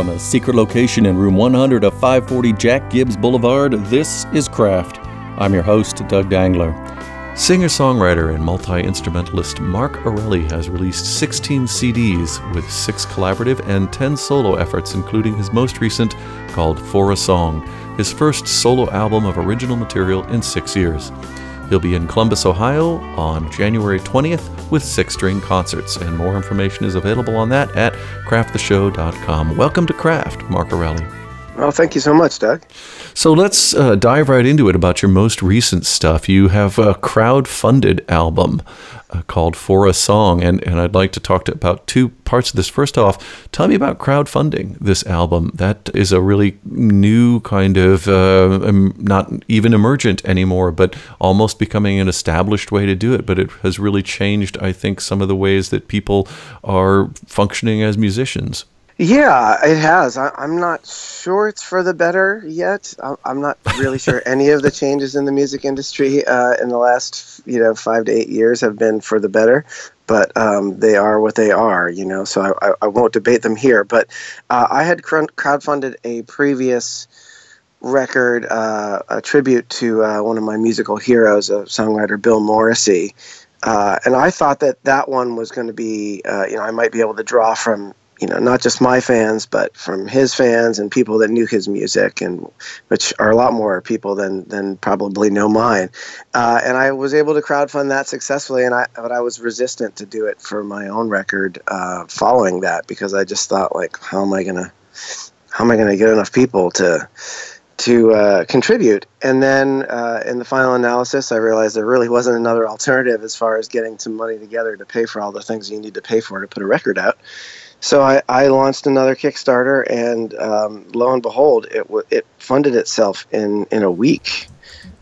from a secret location in room 100 of 540 Jack Gibbs Boulevard, this is Craft. I'm your host, Doug Dangler. Singer songwriter and multi instrumentalist Mark Erelli has released 16 CDs with six collaborative and 10 solo efforts, including his most recent called For a Song, his first solo album of original material in six years. He'll be in Columbus, Ohio on January 20th with six string concerts, and more information is available on that at crafttheshow.com. Welcome to Craft, Mark Erelli. Well, thank you so much, Doug. So let's uh, dive right into it about your most recent stuff. You have a crowd-funded album uh, called For a Song, and, and I'd like to talk to, about two parts of this. First off, tell me about crowdfunding this album. That is a really new kind of, uh, not even emergent anymore, but almost becoming an established way to do it. But it has really changed, I think, some of the ways that people are functioning as musicians. Yeah, it has. I, am not sure it's for the better yet. I, am not really sure any of the changes in the music industry uh, in the last, you know, five to eight years have been for the better. But um, they are what they are, you know. So I, I won't debate them here. But uh, I had crowdfunded a previous record, uh, a tribute to uh, one of my musical heroes, a songwriter Bill Morrissey. Uh, and I thought that that one was going to be, uh, you know, I might be able to draw from you know, not just my fans, but from his fans and people that knew his music, and which are a lot more people than than probably know mine. Uh, and I was able to crowdfund that successfully, and I but I was resistant to do it for my own record uh, following that because I just thought like, how am I gonna how am I gonna get enough people to to uh, contribute. And then uh, in the final analysis, I realized there really wasn't another alternative as far as getting some money together to pay for all the things you need to pay for to put a record out. So I, I launched another Kickstarter, and um, lo and behold, it w- it funded itself in in a week.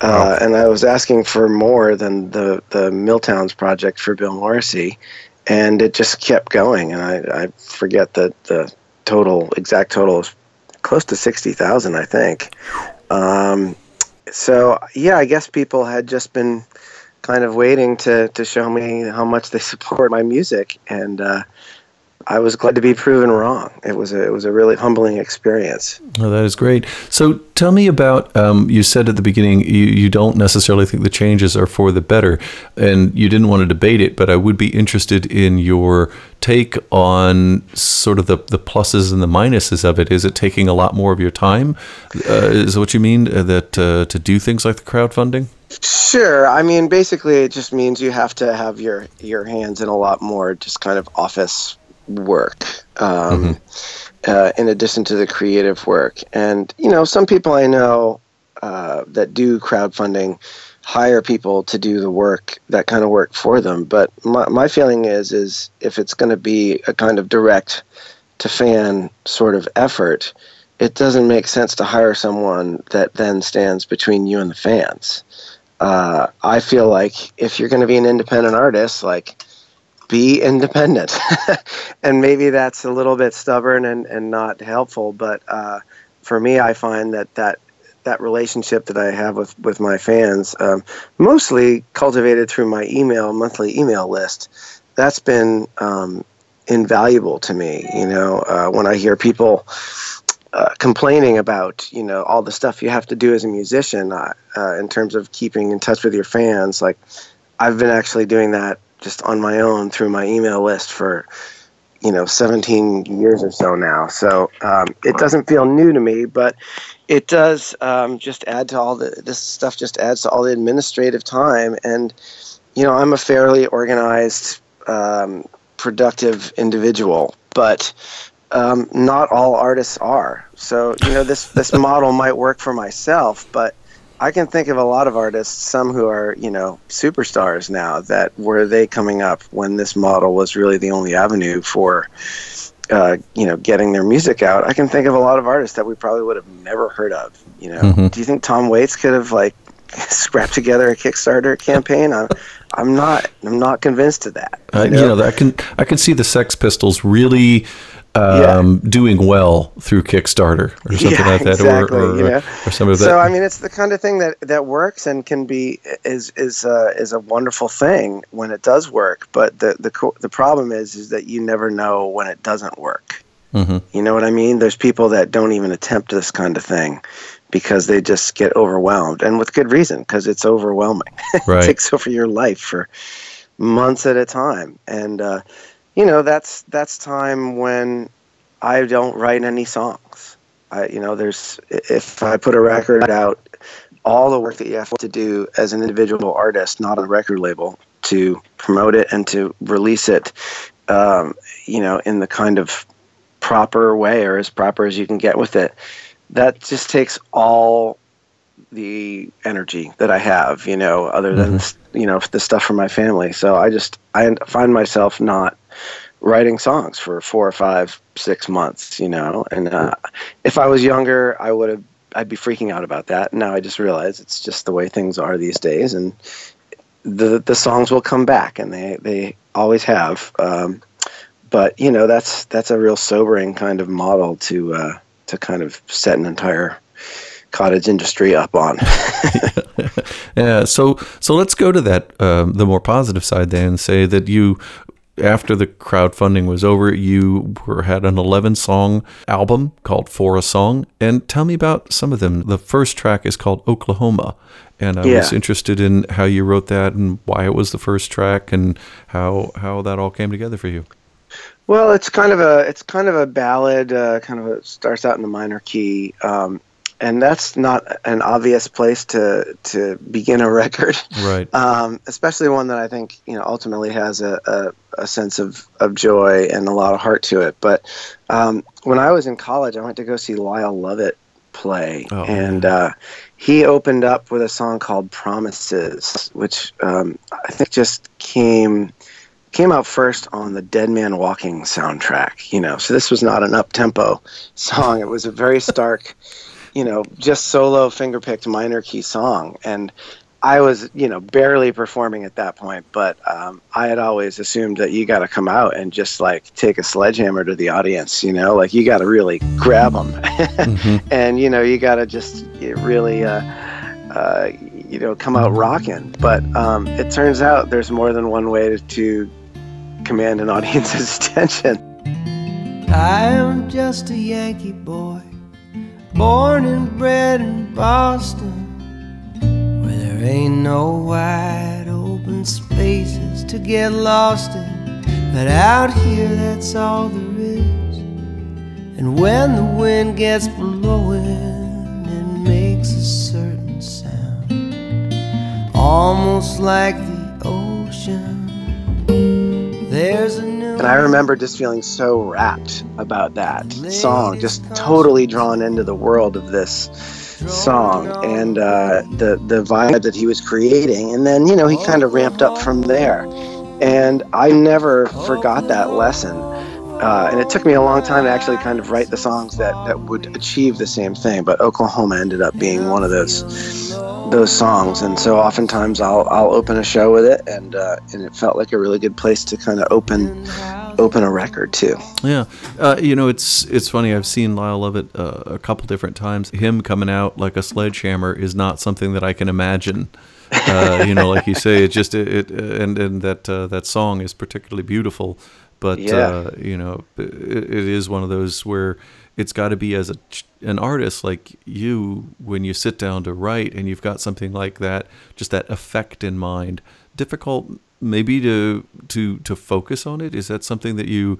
Uh, and I was asking for more than the the Milltowns project for Bill Morrissey, and it just kept going. And I, I forget the the total exact total is close to sixty thousand, I think. Um, so yeah, I guess people had just been kind of waiting to to show me how much they support my music, and uh, I was glad to be proven wrong. It was a, it was a really humbling experience. Oh, that is great. So tell me about. Um, you said at the beginning you, you don't necessarily think the changes are for the better, and you didn't want to debate it. But I would be interested in your take on sort of the, the pluses and the minuses of it. Is it taking a lot more of your time? Uh, is what you mean uh, that uh, to do things like the crowdfunding? Sure. I mean, basically, it just means you have to have your your hands in a lot more just kind of office work um, mm-hmm. uh, in addition to the creative work. And, you know, some people I know uh, that do crowdfunding hire people to do the work, that kind of work for them. But my, my feeling is, is if it's going to be a kind of direct to fan sort of effort, it doesn't make sense to hire someone that then stands between you and the fans. Uh, I feel like if you're going to be an independent artist, like be independent. and maybe that's a little bit stubborn and, and not helpful, but uh, for me, I find that that that relationship that I have with, with my fans, um, mostly cultivated through my email, monthly email list, that's been um, invaluable to me. You know, uh, when I hear people uh, complaining about, you know, all the stuff you have to do as a musician uh, uh in terms of keeping in touch with your fans, like I've been actually doing that just on my own through my email list for you know 17 years or so now. So um, it doesn't feel new to me but it does um, just add to all the this stuff just adds to all the administrative time. And you know i'm a fairly organized um, productive individual but um, not all artists are. So you know this this model might work for myself but I can think of a lot of artists, some who are, you know, superstars now, that were they coming up when this model was really the only avenue for, uh, you know, getting their music out. I can think of a lot of artists that we probably would have never heard of. You know, mm-hmm. do you think Tom Waits could have like scrapped together a Kickstarter campaign? I'm, I'm not, I'm not convinced of that. You know? Uh, you know, I can, I can see the Sex Pistols really um, yeah. doing well through Kickstarter or something yeah, like that, exactly, or, or, you know? or some of that. So I mean, it's the kind of thing that, that works and can be is is uh, is a wonderful thing when it does work. But the the the problem is is that you never know when it doesn't work. Mm-hmm. You know what I mean? There's people that don't even attempt this kind of thing because they just get overwhelmed, and with good reason, because it's overwhelming. Right. it takes over your life for months at a time, and uh, you know that's that's time when I don't write any songs. I, you know, there's if I put a record out, all the work that you have to do as an individual artist, not a record label, to promote it and to release it, um, you know, in the kind of proper way or as proper as you can get with it. That just takes all the energy that I have, you know, other than mm-hmm. you know the stuff from my family. So I just I find myself not writing songs for four or five, six months, you know. And uh, if I was younger, I would have I'd be freaking out about that. Now I just realize it's just the way things are these days, and the the songs will come back, and they they always have. Um, but you know that's that's a real sobering kind of model to uh, to kind of set an entire cottage industry up on. yeah. So so let's go to that um, the more positive side then and say that you after the crowdfunding was over, you were, had an 11 song album called For a Song. And tell me about some of them. The first track is called Oklahoma. And I yeah. was interested in how you wrote that and why it was the first track and how, how that all came together for you. Well, it's kind of a it's kind of a ballad. Uh, kind of a, starts out in the minor key. Um, and that's not an obvious place to to begin a record, right? Um, especially one that I think you know ultimately has a, a, a, sense of, of joy and a lot of heart to it. But um, when I was in college, I went to go see Lyle Lovett play, oh, and uh, he opened up with a song called "Promises," which um, I think just came came out first on the Dead Man Walking soundtrack. You know, so this was not an up tempo song; it was a very stark you know, just solo finger picked minor key song. And I was, you know, barely performing at that point, but um, I had always assumed that you got to come out and just like take a sledgehammer to the audience, you know, like you got to really grab them, mm-hmm. and you know, you got to just really, uh, uh, you know, come out rocking. But um, it turns out there's more than one way to, to command an audience's attention. I am just a Yankee boy Born and bred in Boston, where there ain't no wide open spaces to get lost in. But out here, that's all there is. And when the wind gets blowing, it makes a certain sound, almost like the ocean. There's a and I remember just feeling so rapt about that song, just totally drawn into the world of this song and uh, the the vibe that he was creating. And then you know he kind of ramped up from there, and I never forgot that lesson. Uh, and it took me a long time to actually kind of write the songs that, that would achieve the same thing. But Oklahoma ended up being one of those those songs, and so oftentimes I'll I'll open a show with it, and uh, and it felt like a really good place to kind of open open a record too. Yeah, uh, you know it's it's funny. I've seen Lyle Lovett uh, a couple different times. Him coming out like a sledgehammer is not something that I can imagine. Uh, you know, like you say, it just it, it and and that uh, that song is particularly beautiful. But yeah. Uh, you know, it, it is one of those where it's got to be as a, an artist like you when you sit down to write and you've got something like that just that effect in mind difficult maybe to to to focus on it is that something that you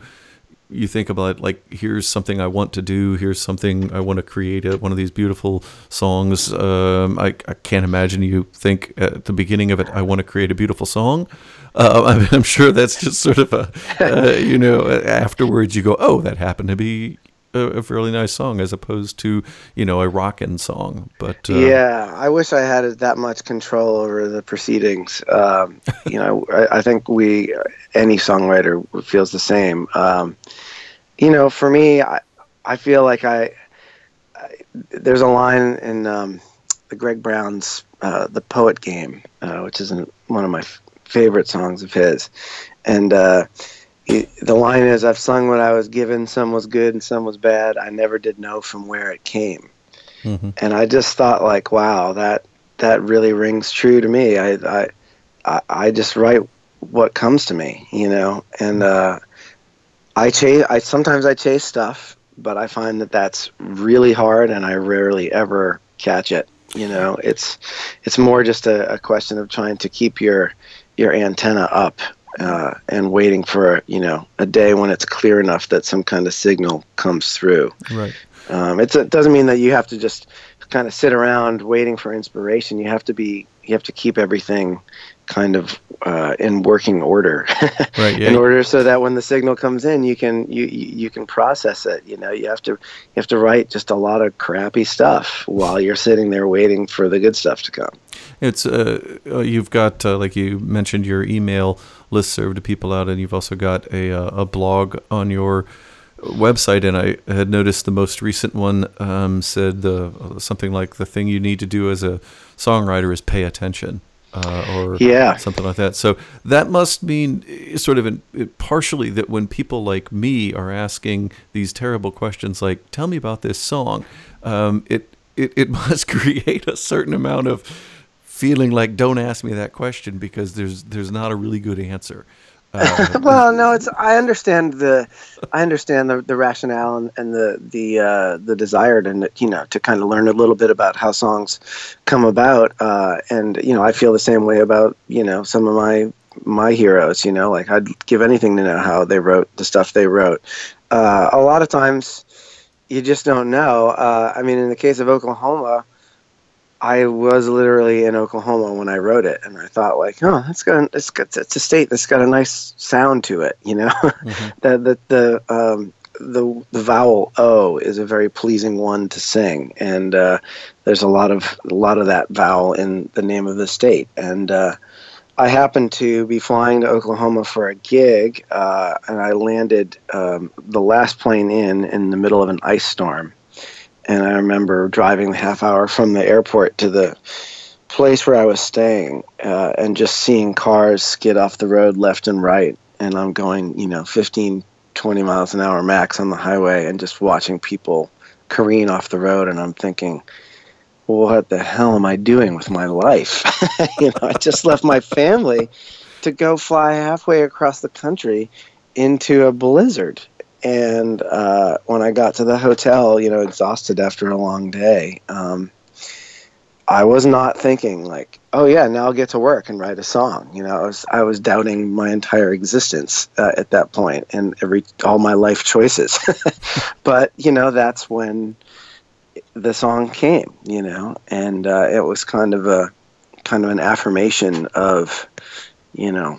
you think about like here's something I want to do here's something I want to create one of these beautiful songs. Um, I, I can't imagine you think at the beginning of it I want to create a beautiful song. Uh, I'm, sure that's just sort of a uh, you know afterwards you go oh that happened to be a, a, fairly nice song as opposed to you know a rockin' song. But uh, yeah, I wish I had that much control over the proceedings. Um, you know, I, I, think we any songwriter feels the same. Um, you know, for me, I I feel like I, I there's a line in um, the Greg Brown's uh, "The Poet Game," uh, which is one of my f- favorite songs of his, and uh, the line is I've sung what I was given, some was good and some was bad. I never did know from where it came. Mm-hmm. And I just thought like, wow, that that really rings true to me. I I I just write what comes to me, you know. And uh I chase. I sometimes I chase stuff, but I find that that's really hard, and I rarely ever catch it. You know, it's it's more just a, a question of trying to keep your your antenna up uh, and waiting for you know a day when it's clear enough that some kind of signal comes through. Right. Um, it doesn't mean that you have to just kind of sit around waiting for inspiration. You have to be you have to keep everything kind of uh, in working order. Right, yeah. in order so that when the signal comes in you can you you can process it you know? You have to you have to write just a lot of crappy stuff while you're sitting there waiting for the good stuff to come. It's uh, uh you've got uh, like you mentioned your email list serve to people out and you've also got a uh, a blog on your website and I had noticed the most recent one um, said the something like the thing you need to do as a songwriter is pay attention uh, or yeah. something like that. So that must mean eh, sort of in, partially that when people like me are asking these terrible questions, like "Tell me about this song," um, it, it it must create a certain amount of feeling like "Don't ask me that question" because there's there's not a really good answer. Uh, well, no, it's I understand the I understand the, the rationale and, and the the uh, the desire to you know to kind of learn a little bit about how songs come about, uh, and you know I feel the same way about you know some of my my heroes. You know, like I'd give anything to know how they wrote the stuff they wrote. Uh, a lot of times, you just don't know. Uh, I mean, in the case of Oklahoma I was literally in Oklahoma when I wrote it, and I thought like, oh, that's got it's got it's a state that's got a nice sound to it, you know. Mm-hmm. the the the um, the the vowel o is a very pleasing one to sing, and uh, there's a lot of a lot of that vowel in the name of the state. And uh, I happened to be flying to Oklahoma for a gig, uh, and I landed um, the last plane in in the middle of an ice storm and I remember driving the half hour from the airport to the place where I was staying uh, and just seeing cars skid off the road left and right. And I'm going, you know, 15, 20 miles an hour max on the highway and just watching people careen off the road. And I'm thinking, what the hell am I doing with my life? you know, I just left my family to go fly halfway across the country into a blizzard and uh, when I got to the hotel, you know, exhausted after a long day, um, I was not thinking like, oh yeah, now I'll get to work and write a song. You know, I was I was doubting my entire existence uh, at that point and every all my life choices. but you know, that's when the song came. You know, and uh, it was kind of a kind of an affirmation of, you know,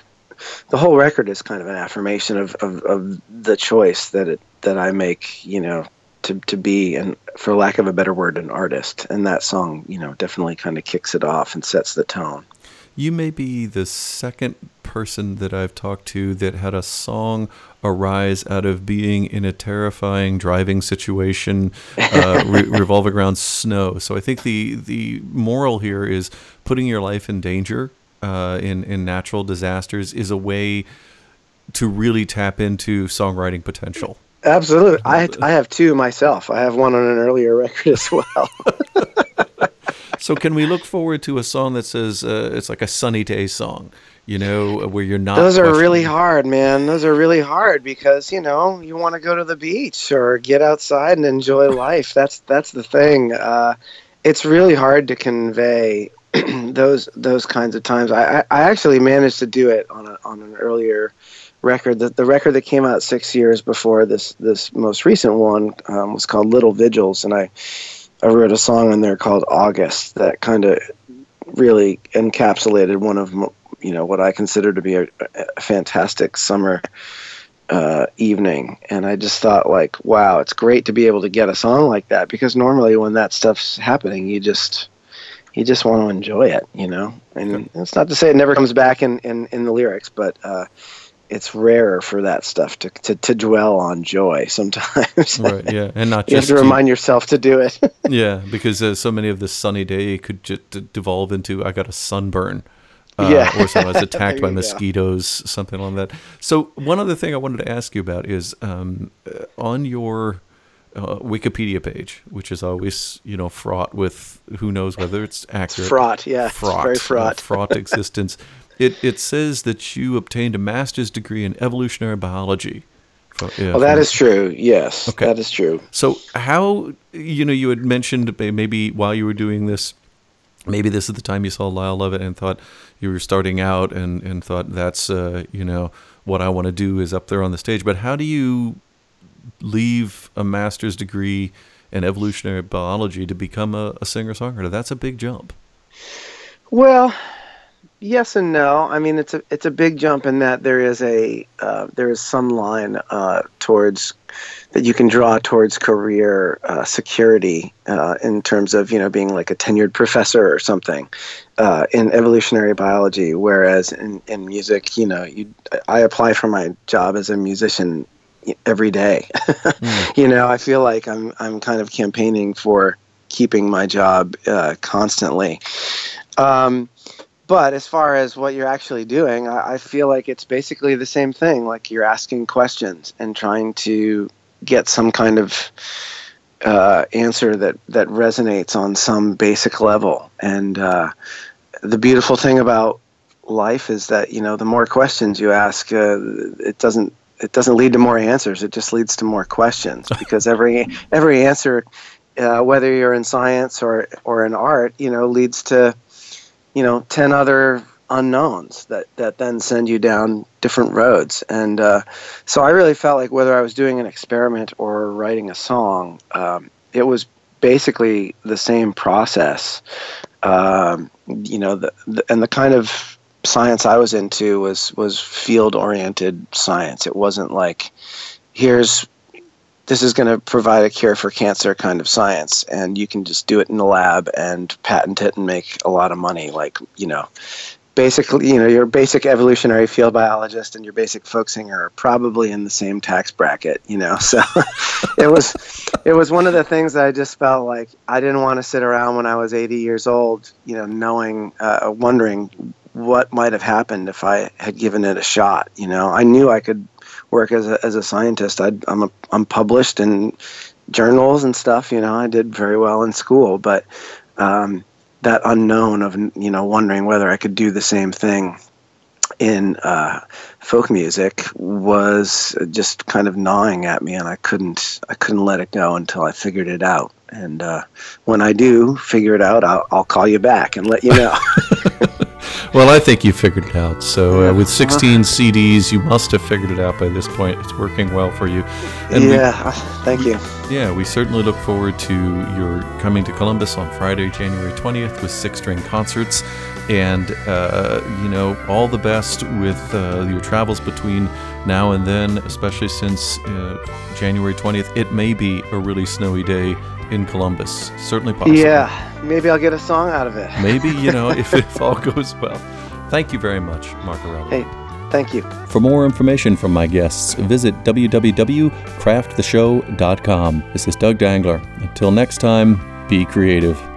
the whole record is kind of an affirmation of, of, of the choice that it that I make, you know, to to be and for lack of a better word, an artist. And that song, you know, definitely kind of kicks it off and sets the tone. You may be the second person that I've talked to that had a song arise out of being in a terrifying driving situation uh, re- revolving around snow. So I think the the moral here is putting your life in danger uh, in in natural disasters is a way to really tap into songwriting potential. Absolutely, I I have two myself. I have one on an earlier record as well. so can we look forward to a song that says uh, it's like a sunny day song? You know, where you're not. Those are really hard, man. Those are really hard because you know you want to go to the beach or get outside and enjoy life. That's that's the thing. Uh, it's really hard to convey those those kinds of times. I, I actually managed to do it on a, on an earlier record. The, the record that came out six years before this this most recent one um, was called Little Vigils, and I I wrote a song in there called August that kind of really encapsulated one of you know what I consider to be a, a fantastic summer uh, evening, and I just thought like, wow, it's great to be able to get a song like that because normally when that stuff's happening, you just you just want to enjoy it, you know. And it's not to say it never comes back in in, in the lyrics, but uh, it's rarer for that stuff to, to, to dwell on joy sometimes. right. Yeah, and not you just have to remind yourself to do it. yeah, because uh, so many of the sunny day could just devolve into I got a sunburn. Uh, yeah. or I was attacked by mosquitoes, go. something like that. So one other thing I wanted to ask you about is um, uh, on your uh, Wikipedia page, which is always you know fraught with who knows whether it's accurate. It's fraught, yeah, fraught, very fraught, uh, fraught existence. It it says that you obtained a master's degree in evolutionary biology Oh, yeah, well, that is true. Yes, Okay. that is true. So how you know you had mentioned maybe while you were doing this, maybe this is the time you saw Lyle Lovett and thought you were starting out and and thought that's uh, you know what I want to do is up there on the stage. But how do you leave a master's degree in evolutionary biology to become a, a singer songwriter? That's a big jump. Well, yes and no. I mean, it's a it's a big jump in that there is a uh, there is some line uh, towards that you can draw towards career uh, security uh, in terms of you know being like a tenured professor or something uh, in evolutionary biology. Whereas in, in music, you know, you I apply for my job as a musician every day. You know, I feel like I'm I'm kind of campaigning for keeping my job uh, constantly. Um, but as far as what you're actually doing, I, I feel like it's basically the same thing. Like you're asking questions and trying to get some kind of uh, answer that that resonates on some basic level. And uh, the beautiful thing about life is that you know the more questions you ask, uh, it doesn't it doesn't lead to more answers. It just leads to more questions because every every answer, uh, whether you're in science or or in art, you know, leads to you know 10 other unknowns that that then send you down different roads and uh, so i really felt like whether i was doing an experiment or writing a song um, it was basically the same process um, you know the, the, and the kind of science i was into was was field oriented science. It wasn't like here's this is going to provide a cure for cancer kind of science and you can just do it in the lab and patent it and make a lot of money like you know. Basically you know your basic evolutionary field biologist and your basic folk singer are probably in the same tax bracket you know so it was it was one of the things that i just felt like i didn't want to sit around when i was 80 years old you know knowing uh, wondering what might have happened if i had given it a shot you know i knew i could work as a, as a scientist. i am a, I'm published in journals and stuff. You know, I did very well in school, but um, that unknown of you know wondering whether I could do the same thing in uh, folk music was just kind of gnawing at me, and I couldn't I couldn't let it go until I figured it out. And uh, when I do figure it out, I'll, I'll call you back and let you know. Well, I think you figured it out. So, uh, with 16 CDs, you must have figured it out by this point. It's working well for you. And yeah, we, thank you. Yeah, we certainly look forward to your coming to Columbus on Friday, January 20th, with six string concerts. And, uh, you know, all the best with uh, your travels between now and then, especially since uh, January 20th. It may be a really snowy day in Columbus. Certainly possible. Yeah, maybe I'll get a song out of it. maybe, you know, if, if all goes well. Thank you very much, Mark Erelli. Hey, thank you. For more information from my guests, visit www.crafttheshow.com. This is Doug Dangler. Until next time, be creative.